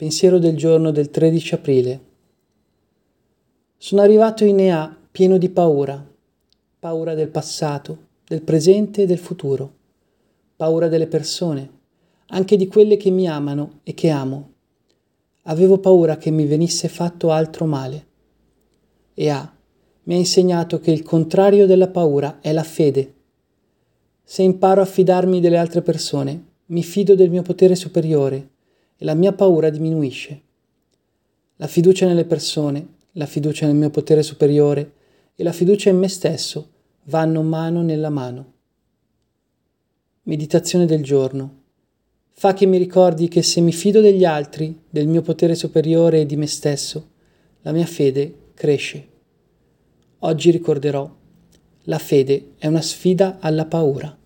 Pensiero del giorno del 13 aprile. Sono arrivato in EA pieno di paura, paura del passato, del presente e del futuro, paura delle persone, anche di quelle che mi amano e che amo. Avevo paura che mi venisse fatto altro male. EA mi ha insegnato che il contrario della paura è la fede. Se imparo a fidarmi delle altre persone, mi fido del mio potere superiore e la mia paura diminuisce. La fiducia nelle persone, la fiducia nel mio potere superiore e la fiducia in me stesso vanno mano nella mano. Meditazione del giorno. Fa che mi ricordi che se mi fido degli altri, del mio potere superiore e di me stesso, la mia fede cresce. Oggi ricorderò, la fede è una sfida alla paura.